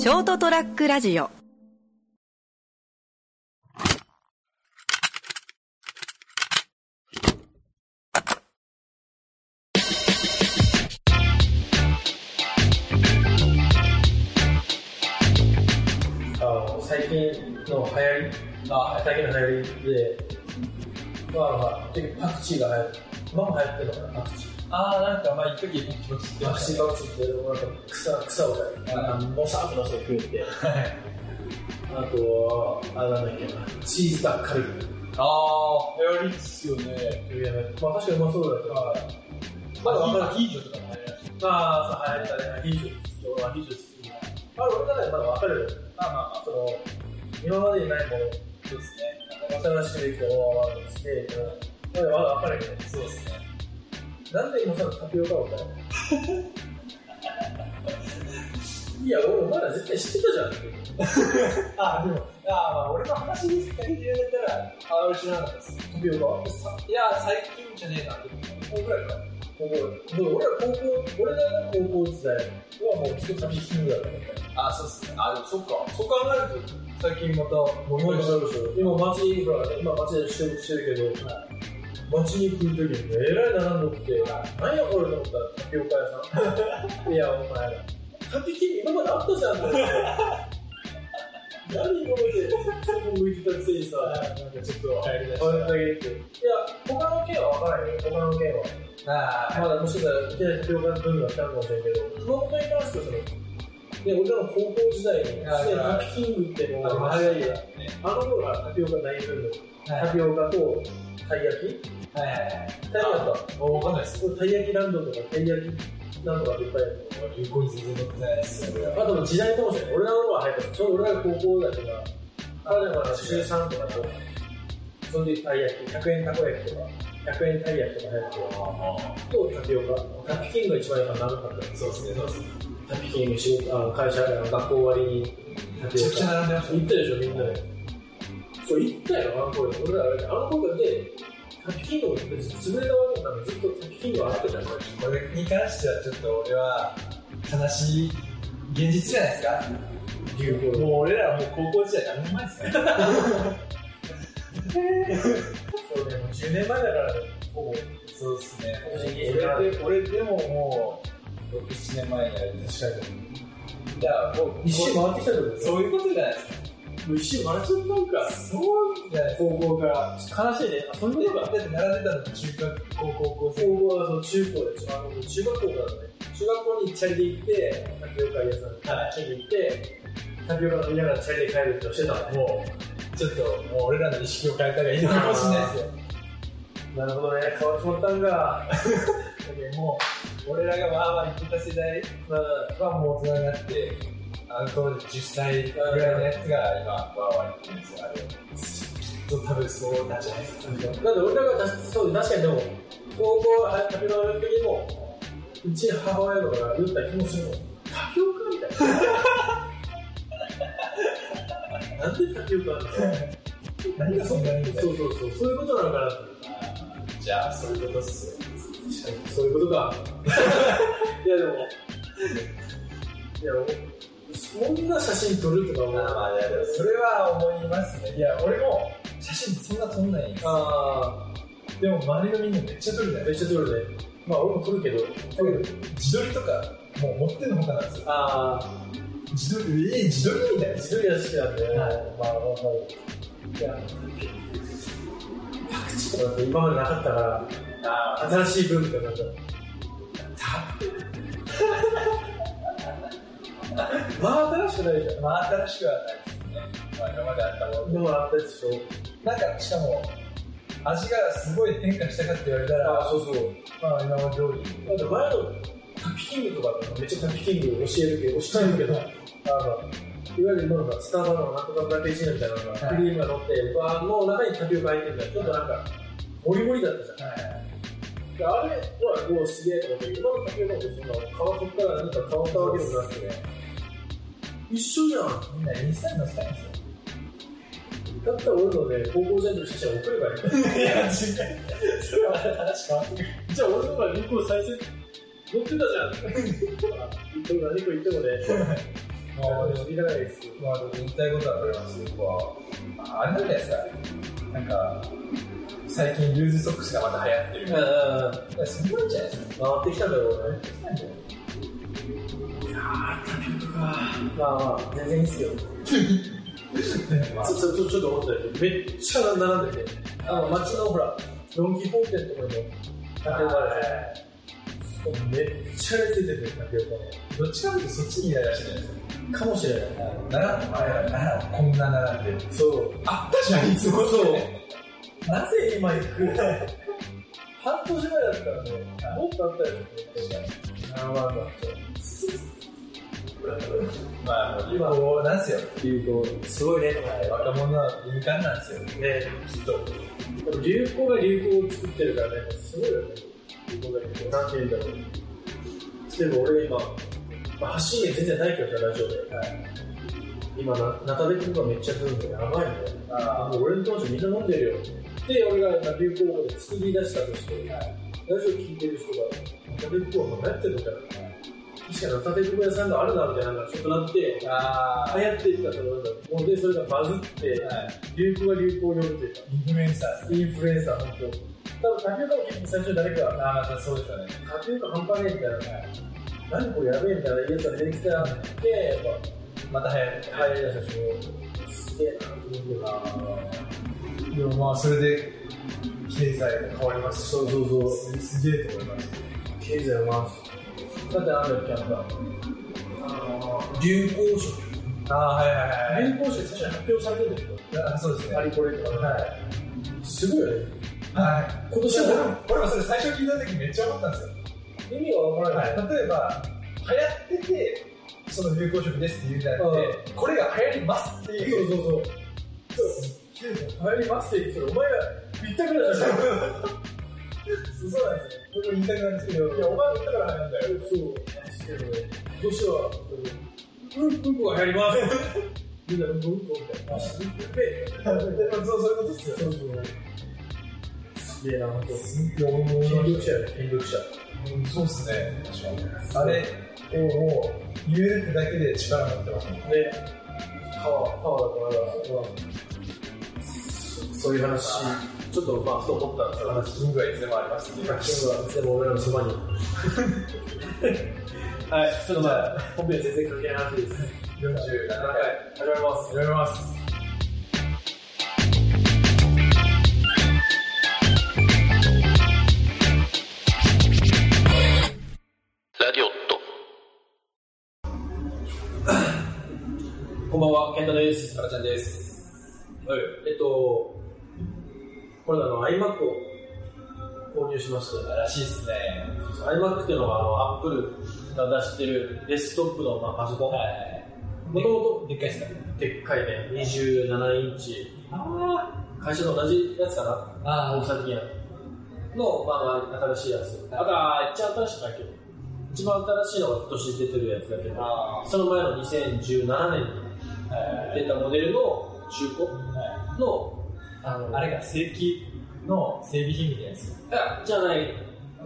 ショートトラックラジオあの最近の流行り、あ最近の流行りで、まあまあ、パクチーが流行る。今も流行ってるのかな、パクチー。ああ、なんか、まあ、一時パクチーってパクチーパクチーって、なんか草、草をあのモサーと出して食うて、あと、あなんだっけな、チーズタッカルビ。ああ、流行りっすよね。まあ確かにうまそうだったはい。まだアヒージョとかも流行りました。ああ、そう、流行ったね。アヒージョ。俺アヒージョ好き。あれ、俺の中でまだわかるよ。まあまあまあ、その、今までにないもの、ですね。新しいのをして、まだまだわかるけど、そうですね。なんで今さらタピオカを買うの？いや、俺、お前ら絶対知ってたじゃんって。あ、でも、あまあ、俺の話に言うんだったら、あ、俺知らなかったです。タピオカ？いや、最近じゃねえな、でも、こうぐらいか。高校、俺ら高校、俺らの高校時代はもうずっとタピキングだった。あ、そうっすね。あ、でもそっか。そう考えると、最近また、もう今街、ほら、今街で収録してるけど、街に来るときにえらい並んどって、何やこれと思ったらタピオカ屋さん。いや、お前ら。タピキング今まであったじゃん。何今まで外向いてたくせにさ、なんかちょっと流行りだし。いや、他の県は分からないよ、他の県は。た。あまだもしかしたらいきなりタピオカの分が来たかもしれんけど、熊本に関してはその、で、俺らの高校時代に、すでにタピキングってもう、ああれやね。あの頃はタピオカ何するのはいタピオカとたい焼きはいはいはい。たい焼きあわかんないです。とたい焼きランドとかたい焼きなんとかいっぱいある流行に全然乗ってないですよ、あと時代かもしれない俺らの頃は入ったちょうど俺らが高校だとか彼らが週3とかとその時たい焼き100円たこ焼きとか100円たい焼きとか流行ってとタピオカタピキングが一番やっぱ長かったそうですね、そうですね。タピキング仕事あの会社学校終わりにタピめちゃくちゃオカ並んでました。行ったでしょみんなで。そう行ったよあの頃。俺らあれあの頃でタピキングも別に潰れたわけじゃなくてずっとタピキングはあったじゃん。これに関してはちょっと俺は悲しい現実じゃないですか。流行。もう俺らはもう高校時代何年前ですか そうね、もう10年前だからね、ほぼ。そうですね。今年27俺で俺でももう6、7年前になるんです確かじゃあもう。一周回ってきたってことですそういうことじゃないですか。もう一周回っちゃったんか。そうじゃないですか。高校から。悲しいね。あ、そういうことか。だって並んでたの中学校、高校。高校はその中高で、あの中学校からね、中学校にチャリで行って、タピオカ屋さん、はい、に行って、タピオカ飲みながらチャリで帰るってしてたの。もう、ちょっともう俺らの意識を変えたらいいのかもしれないですよ。なるほどね、変わってしまったんが。だけどもう、俺らがわーわー言ってた世代はもう大人になって、あの当時10歳ぐらいのやつが今、わーわー言ってるんですよ、あれ。きっと多分そうなんじゃないですか。だって俺らが確かそう確かにでも、高校はタピオカの時にも、うち母親とかが言った気もするもん。タピオカみたいな。なんでタピオカみたいな。何がそんなにそうそうそう、そういうことなのかなって。じゃあ、そういうことっすよ。そういうことか。いやでも、いや、そんな写真撮るとか思う。まあまあ、いや、でもそれは思いますね。いや、俺も写真そんな撮んないんですよ。あでも周りのみんなめっちゃ撮るじゃあ、ないめっちゃ撮るね。まあ俺も撮るけど、撮る。自撮りとか、もう持ってんのほかなんですよ。ああ、自撮り、えー、自撮りみたいな。自撮りは好きなんで、はいまあ、まあ、いや、パクチーとかって今までなかったから、あ新しい文化になった。まあ新しくないじゃん。まあ、新しくはないですね。まあ、今まであったものでもあったやつでしょ。なんか、しかも、味がすごい変化したかって言われたら、そうそう。まあ、今まで通り。だって前のタピキングとかめっちゃタピキング教えるけど、教えるけど、あの、いわゆる今のがスタバのなんとかフラペチーノみたいなのが、はいクリームが乗って、バーの中にタピオカ入ってるから、ちょっとなんか、モリモリだったじゃん。はい。であれは、もうすげえと思って、今のタピオカってそんな、皮そっから何か変わったわけでもなくて、一緒じゃん。みんなインスタに載せたいんですよ。だったら俺のね、高校時代の写真送ればいい。いや、違う。それはまた話変わってくる。じゃあ俺の方がリンク再生、載ってたじゃん。言っても何か言ってもね、まあ、でもいらないですよ。まあ、でも言いたいことは分かりますよ。僕は、あれなんじゃないですか？なんか、最近ルーズソックスがまた流行ってる。うん。いやそんなんじゃないですか。回ってきたんだろうね。いいやー、タピオカか。まあまあ、全然いいっすよ。まあちょ、ちょ、ちょっと思ったけど、めっちゃ並んでて、あの、街のほら、ドンキホーテのところにも、タピオカあるじゃないめっちゃ列出てて、タピオどっちかというとそっちにイライラしてないですか。かもしれない。並んで、並んで、こんな並んで。そう。あったじゃん、いつもそうなぜ今行く半年前だったらね、もっとあったよね。あまあまあ、まあ、今、こう、なんすよ。流行、すごいねとかね。若者は敏感なんですよ。ね、きっと。流行が流行を作ってるからね、すごいよね。流行が流行。なんて言うんだろう。例えば俺今、まあ、発信源全然ないけど、ラジオで。今な、ナタデ君がめっちゃ来るんで、やばいんだよ。あもう俺の友達みんな飲んでるよ。で、俺が今流行語で作り出したとして、ラジオ聞いてる人が、ナタデ君は流行ってるのかな。確かにナタデ君屋さんがあるな、みたいなのがちょっとなって、あ流行っていったそのなんだろうもうで、それがバズって、はい流行が流行を呼ぶというか、インフルエンサーインフルエンサー、本当。多分タピオカも結構最初に誰かが、ああ、まあ、そうですよね。タピオカ半端ねえみたいな、何これやべえみたいなやつが出てきたら、で、やっまた流行る。ぱ、流行りだしたし、すげえなと思ってあーでもまあ、それで、経済が変わりますそうそうそうすげえと思い。ます。経済を回す。だってなんだっけ、あの、流行色。ああ、はい。はい。はい。流行色最初に発表されてるんだけど、そうですね。パリコレとか。はい。すごい。よね。はい。今年は俺も俺もそれ最初聞い。た時めっちゃ思ったんですよ。意味がわからない。例えば、流行ってて、その流行色ですって言うんじゃなくて、これが流行りますってい。う。そうそうそう。流行りますって言ってたらお前が言ったからじゃないそうなんですよ。僕も言いたくなんですけど、いや、お前が言ったから流行るんだよ。そう。ですけど、今年は、うん、う。んこが流行ります。みんな、う。んこみたいな。あ、うんこで、でもそうそう。いうことですよ。そうそう。すげえな、ほんと。すげえ権力者やね、権力者。うんそう。っすね。確かに。あれをもう。言えるってだけで力持ってますもんね。ね、パワー、パワーだから、そういう話、ちょっとまあ、ふと思ったんですよ。話。キングはいつでもありますっていうキングはいつでも俺らのそばに。はい、ちょっとまあ、本編全然関係ない話です。47回。始まります。始めます。こんばんは、健太です。タラちゃんです。はい。えっと、これあの iMac を購入しまして、らしいっすね。iMac っていうのはあの Apple が出してるデスクトップの、まあ、パソコン。はい。もともとでっかいっすか？でっかいね、27インチ。あ会社と同じやつかな？あ大きさ的には。の、まあまあ、新しいやつ。あとは、一番新しいんだけど、一番新しいのが今年出てるやつだけど、あその前の2017年にあ。出たモデルの中古？の、あの、あれが正規の整備品みたいなやつ。いやじゃない、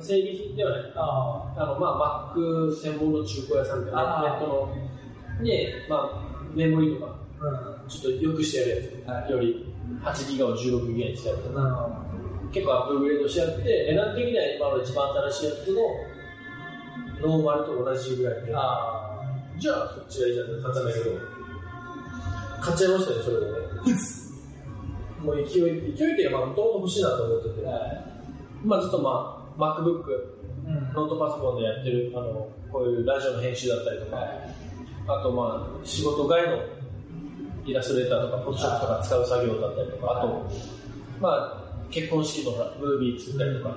整備品ではない。ああの、まあ、Mac 専門の中古屋さんみたいな、ネットの、で、まあ、メモリとか、あ。ちょっと良くしてやるやつ、はい。より8ギガを16ギガにしたりとか、うん。結構アップグレードし合って、値段的には今の一番新しいやつのノーマルと同じぐらいで、あじゃあそっちがいいじゃん。って買ったんだけど、買っちゃいましたね、それでね。もう勢い、勢いっていうか、まあ、もともと欲しいなと思ってて、あ。はい。まあ、ずっとまあ、MacBook、うん。ノートパソコンでやってる、あの、こういうラジオの編集だったりとか、あとまあ、仕事外のイラストレーターとか、フォトショップとか使う作業だったりとか、あと、まあ、結婚式のムービー作ったりとか、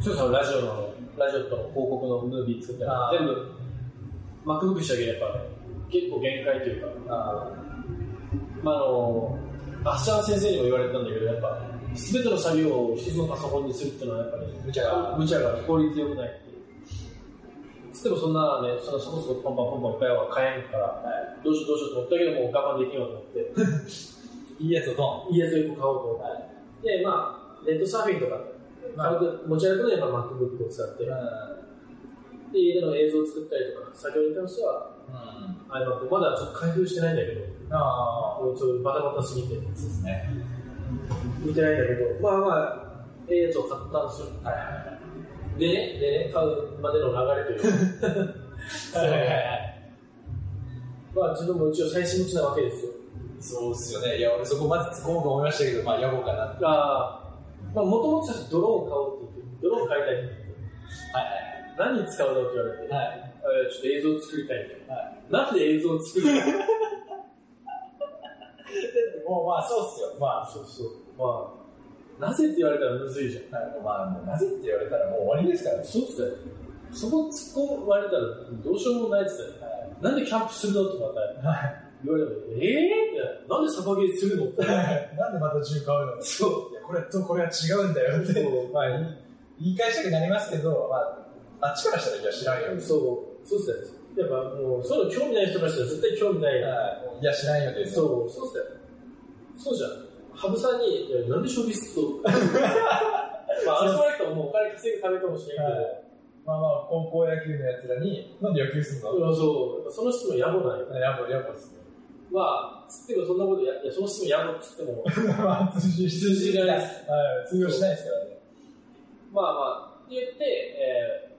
そうそう、ラジオの、ラジオとの広告のムービー作ったりとか全部、MacBook したけど、やっぱ、結構限界というか、あまあ、あの、アッシャー先生にも言われたんだけど、やっぱ、すべての作業を一つのパソコンにするっていうのは、やっぱり、無茶が。無茶が効率良くないっていう。つってもそんなね、そのそこそこポンパンポンパンペアは買えんから、どうしようどうしようと思ったけど、もう我慢できんようと思って、いいやつをドン。いいやつを1個買おうと。思って。で、まあ、ネットサーフィンとか、軽く持ち歩くのにやっぱ MacBook を使って、で、家での映像を作ったりとか、作業に関しては、iMac、まだちょっと開封してないんだけど、あもうちょっとバタバタすぎて、そうですね。見てないんだけど、まあまあ、ええやつを買ったんですよ。はいはいはい。でね、でね、買うまでの流れというか、はいはいはい。まあ自分も一応最新持ちなわけですよ。そうっすよね。いや、俺そこまず突っ込もうと思いましたけど、まあ、野暮かな。はいああ、まあもともとドローン買おうって言って、ドローン買いたいって言って、はい何に使うのって言われて、はい。あちょっと映像作りたいみたいな。はい。なんで映像作るの？もうまあ、そうっすよ。まあ、そうそう。まあ、なぜって言われたらむずいじゃん。はいまあ、なぜって言われたらもう終わりですからね。そうっすね。そこ突っ込まれたらどうしようもないっすね。なんでキャンプするのとかはい。言われても、ええー、って、なんでサバゲーするのって。なんでまた銃買うの？そう。いやこれとこれは違うんだよって。そうまあ、言い言い返したくなりますけど、まあ、あっちからしたらいや知らんよ。そう、そうっすね。やっぱもう、そういうの興味ない人からしたら絶対興味ない。はいいや、知らんよです。そう、そうっすね。そうじゃん。羽生さんに、なんで将棋するの？まあ、あの人の人ももうお金稼ぐためかもしれんけど、はいまあまあ、高校野球のやつらに、なんで野球するの？うんそう、その質問野暮なんよ。やばい、やばいっすね。まあ、つってもそんなことや、いや、その質問野暮っつっても、まあ、通じ、通じないはい、通用しないですからね。まあまあ、って言って、え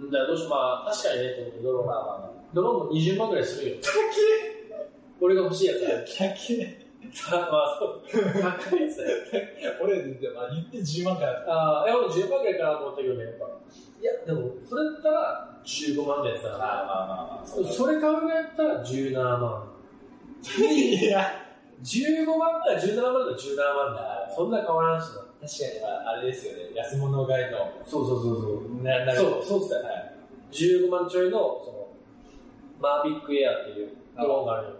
ー、んだどうしまあ、確かにね、と思って、ドローン。まあまあまあ。ドローンも20万ぐらいするよ。俺が欲しいやつだよ。キャキたまあ、そう。高いやつだよ。俺、まあ、言って10万から。ああ、いや、俺10万ぐらいかなと思ったけどね、やっぱ。いや、でも、それだったら15万のやつだな。まあまあまあ、そそれ買うぐらいだったら17万。いや、15万から17万だったら17万だ。そんな変わらんしな。確かに、まあ、あれですよね。安物買いの。そうそうそうそう。な、なそう、そうっすね。はい。15万ちょいの、その、マービックエアっていうドローンがあるよ。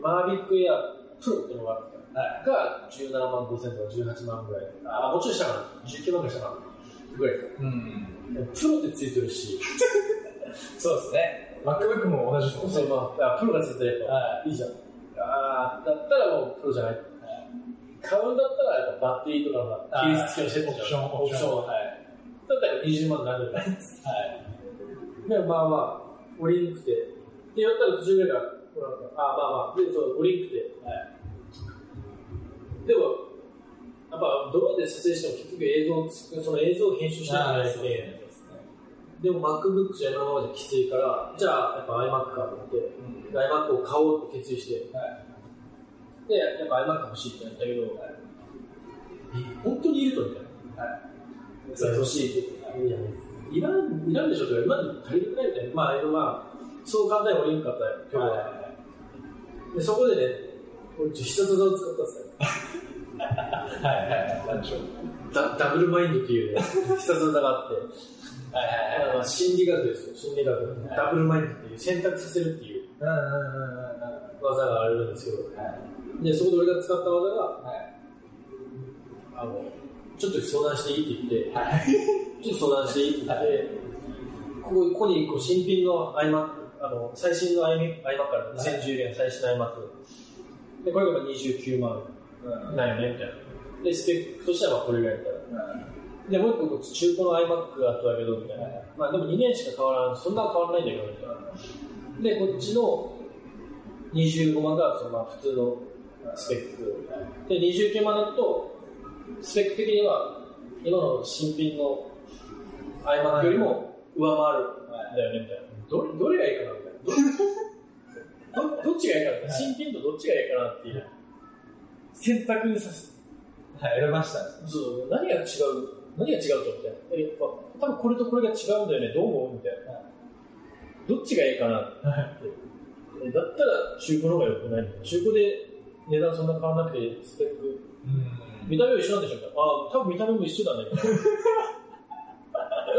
マービックエアプロっていうのがあるんですよ。はい。が17万5千とか18万ぐらい。あ、もうちょいしたかな。19万ぐらいしたかな。ぐらいですうん。プロってついてるし、そうですね。MacBook も同じですもんそう、ね。まあ、あプロがついてると、はいいじゃん。ああ、だったらもうプロじゃない。買うんだったら、やっぱバッテリーとかが、はいケース付きのセットじゃんオプション、オプション。はい。だったら20万になるよね。はい。で、まあまあ、オリンクて。で、やったら途中ぐらいから、あまあまあ、で、そう、オリンクて。はい。でも、やっぱドローンで撮影しても結局映像をつく、その映像を編集しなきゃいけないので、でも MacBook じゃ今ままじゃきついから、じゃあやっぱ iMac かと思って、iMac を買おうと決意して、はい。で、やっぱ iMac 欲しいってなったけど、え本当にいるとみたいな。はい。それ欲しいっていや、いらん、いらんでしょとか、今で足りてないみたいな。まあ、えっとまあ、そう簡単に降りんかったよ、今日は。で、そこでね、俺、必殺技を使ったんですよ。はいはいはい。なんでしょう。ダダブルマインドっていうね、必殺技があって、はいはいあの心理学ですよ、心理学。いダブルマインドっていう、選択させるっていううんうんうんうんうん。技があるんですけど、はい。で、そこで俺が使った技が、はい。あの、ちょっと相談していいって言って、はい。ちょっと相談していいって言って、ここここにこう新品の iMac、あの最新の iMac から2010年最新の iMac。で、これが29万うん。なんよね、みたいな。で、スペックとしてはまあこれぐらいだったら。で、もう一個中古の iMac があったけど、みたいな。まあでも2年しか変わらん、そんな変わらないんだけど、みたいな。で、こっちの25万がそのまあ普通のスペック。で、29万だと、スペック的には今の新品の iMac よりも上回るんだよね、みたいな。どれどれがいいかな、みたいな。どどどっちがいいかな、新品とどっちがいいかなっていう選択させはい、選ばしたそう、何が違う、何が違うとみたいな。え、まあ、多分これとこれが違うんだよね、どう思う？みたいな。どっちがいいかなって。えだったら中古の方が良くない中古で値段そんな変わらなくて、スペック、うん。見た目は一緒なんでしょうかああ、多分見た目も一緒だね。だっ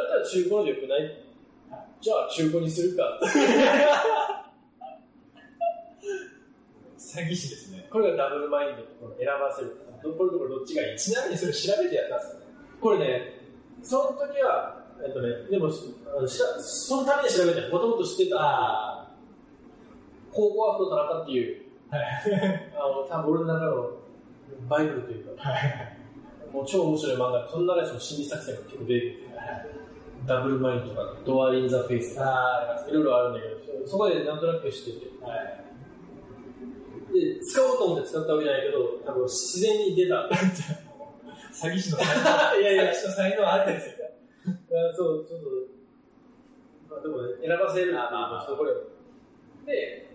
たら中古ので良くない？じゃあ中古にするか。詐欺師ですね。これがダブルマインドこの選ばせる。どこれとこれどっちがいいちなみにそれ調べてやったんですかねこれね、その時は、えっとね、でも、そのために調べてもともと知ってた。あ高校はフロ田中っていう、あ。はい。あの、多分俺の中のバイブルというか、はい。もう超面白い漫画、その中でその心理作戦が結構出てくる。ダブルマインドとか、ドアインザフェイスとか、あいろいろあるんだけど、そそこでなんとなく知ってて、あ、はい。で、使おうと思って使ったわけじゃないけど、多分自然に出た。詐欺師の才能、いやいや詐欺師の才能あるんですよ。そう、ちょっと、まあでもね、選ばせる。っていうあまあまあちょっとこれ。で、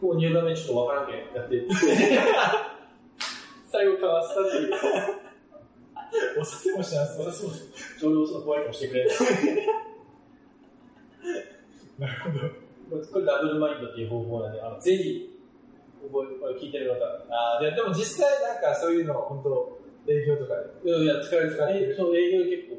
こう入画面ちょっとわからんけんやって、最後かわしたって。いう。お酒もしてます。私も、上流その怖いかもしてくれ。なるほど。これダブルマインドっていう方法なんで、あのぜひ、覚え、聞いてる方、あ、でも実際なんかそういうのは、本当営業とかで。いやいや、使える使える。そう、営業で結構、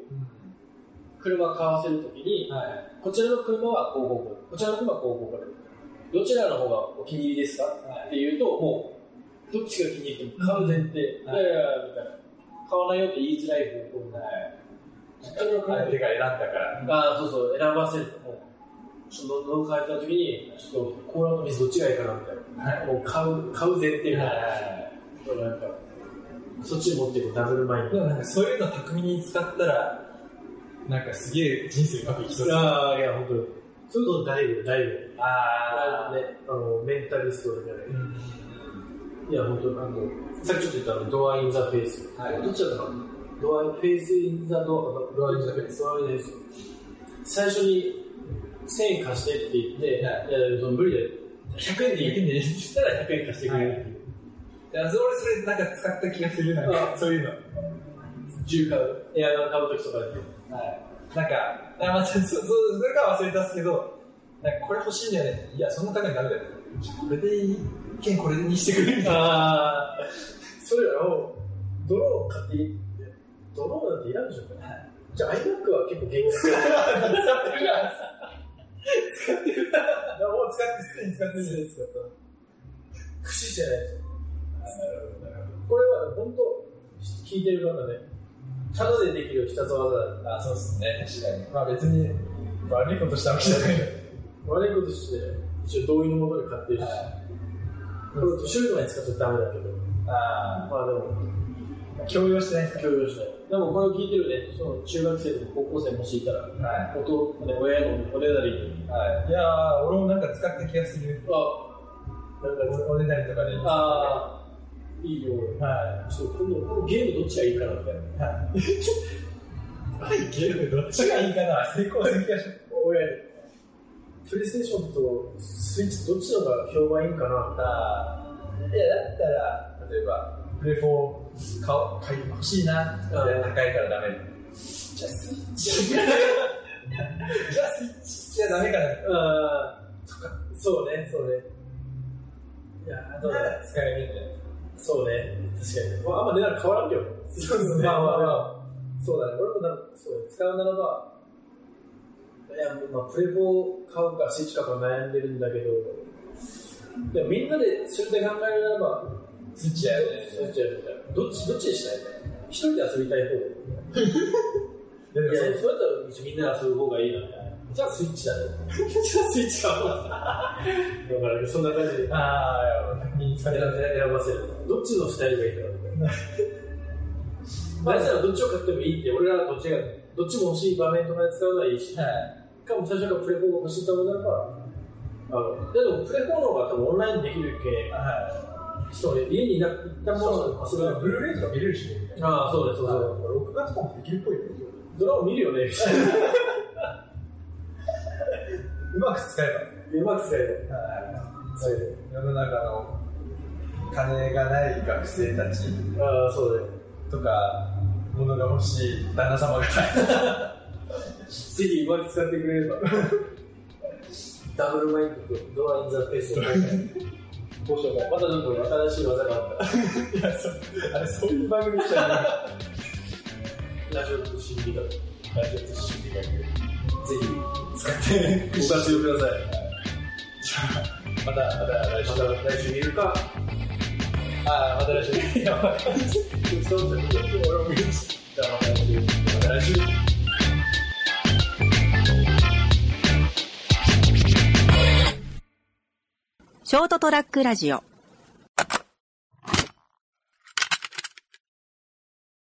車買わせるときに、はい。こちらの車はこうこうこう、こちらの車はこうこうこうで、どちらの方がお気に入りですか？っていうと、もう、どっちが気に入っても買う前提、いはいやいや、みたいな。買わないよって言いづらい方向はい。相手が選んだから。ああ、そうそう、選ばせると。もうちょっと喉乾いたときに、ちょっとコーラの水どっちがいいかなみたいな。はい。もう買う、買う前提みたいな。はだからなんか、そっちに持っていくダブルマインい。ド。なんかそういうの巧みに使ったら、なんかすげえ人生うまくいきそう。ああ、いや、本当に。そういうことだいぶ、だいぶ。あね、あの、メンタリストじゃない。うん。いや、本当あの、さっきちょっと言ったあのドアインザフェイス。はいどっちだったかな？ドアインフェイスインザドア、ドアインザフェイス。ドアインザフェイス。最初に1000円貸してって言って、はいいや、無理だよ。100円でいい。でいいしたら100円貸してくれるっていう。いや、俺それなんか使った気がするなんか、そういうの。銃買う、エアガン買うときとかで。はい。なんか、いやまあ、そ、そ、それか忘れたんですけど、なんかこれ欲しいんだよね。いや、そんな高いのダメだよ。じゃあこれでいい件これにしてくれみたいな。ああ、それらを、ドローン買っていい？ドローンなんていらんでしょ、はいじゃあ iMac は結構現実使ってるじゃないですか。使ってる。もう使って、すでに使ってるじゃないですか。駆使してないですよ。これは本当、聞いてる方ね、ただでできる必殺技だ。あ、そうですね。確かに。まあ別に、悪いことしたわけじゃない。悪いことして、一応同意のもとで買ってるし、これ年寄りとかに使っちゃダメだけど、あまあでも、あ、強要してない強要しない。でもこれを聞いてるね、その中学生とか高校生もしいたら、かは音、ね、親のおねだり。はい。いやー、俺もなんか使った気がする。あ、なんか、おねだりとかで。あー、いいよ。はそう今度、このゲームどっちがいいかなみたいな。い。はい。ゲームどっちがいいかな成功する気がしプレイステーションとスイッチどっちの方が評判いいんかなああ。いや、だったら、例えば、プレフォー買い欲しいな。うんで高いからダメ。じゃあスイッチ。じゃあスイッチじゃダメかな。あー、とか、そうね、そうね。いやー、どうだ？使えるんじゃない？そうね、確かに。まあ、あんま値段変わらんけど。そうですねまあまあまあ。そうだね、俺もなそうね、使うならば、いや、もうまあ、プレフォー買うか、スイッチ買うか悩んでるんだけど、でもみんなでそれで考えるならば、スイッチやよね。スイッチやるみたいな。どっち、どっちにしたい一人で遊びたい方。いやそれだったらみんなで遊ぶ方がいいなみたいな。じゃあスイッチだね。じゃあスイッチ買おうだから、そんな感じで。ああ、いや、先に使選ってた選ばせる。どっちのスタイルがいいかなみたいな。まあ、じゃあどっちを買ってもいいって、俺らはどっちが、どっちも欲しい場面とかで使うのはいいし、はい。かも最初からプレフォーが欲しいと思うならば、あの、でもプレフォーの方が多分オンラインできるけは人で家にいなくてもい。それはブルーレイとか見れるしね。ああ、そうです、そうそう。録画とかもできるっぽいよ。ドラマ見るよね。うまく使えうまく使えば。はい。世の中の金がない学生たちああ、そうだね。とか、物が欲しい旦那様方。ぜひうまく使ってくれれば。ダブルマインドとドアインザフェイスをご紹介。またちょっと新しい技があったら。いや、そあれ、そういう番組じゃない。ラジオと心理学。ラジオと心理学。ぜひ使って、ご活用ください。じゃあ、また、また来週。また来週見るか。ああ、また来週。いや、また来週。俺も見るし。じゃあまた来週。また来週。ショートトラックラジオ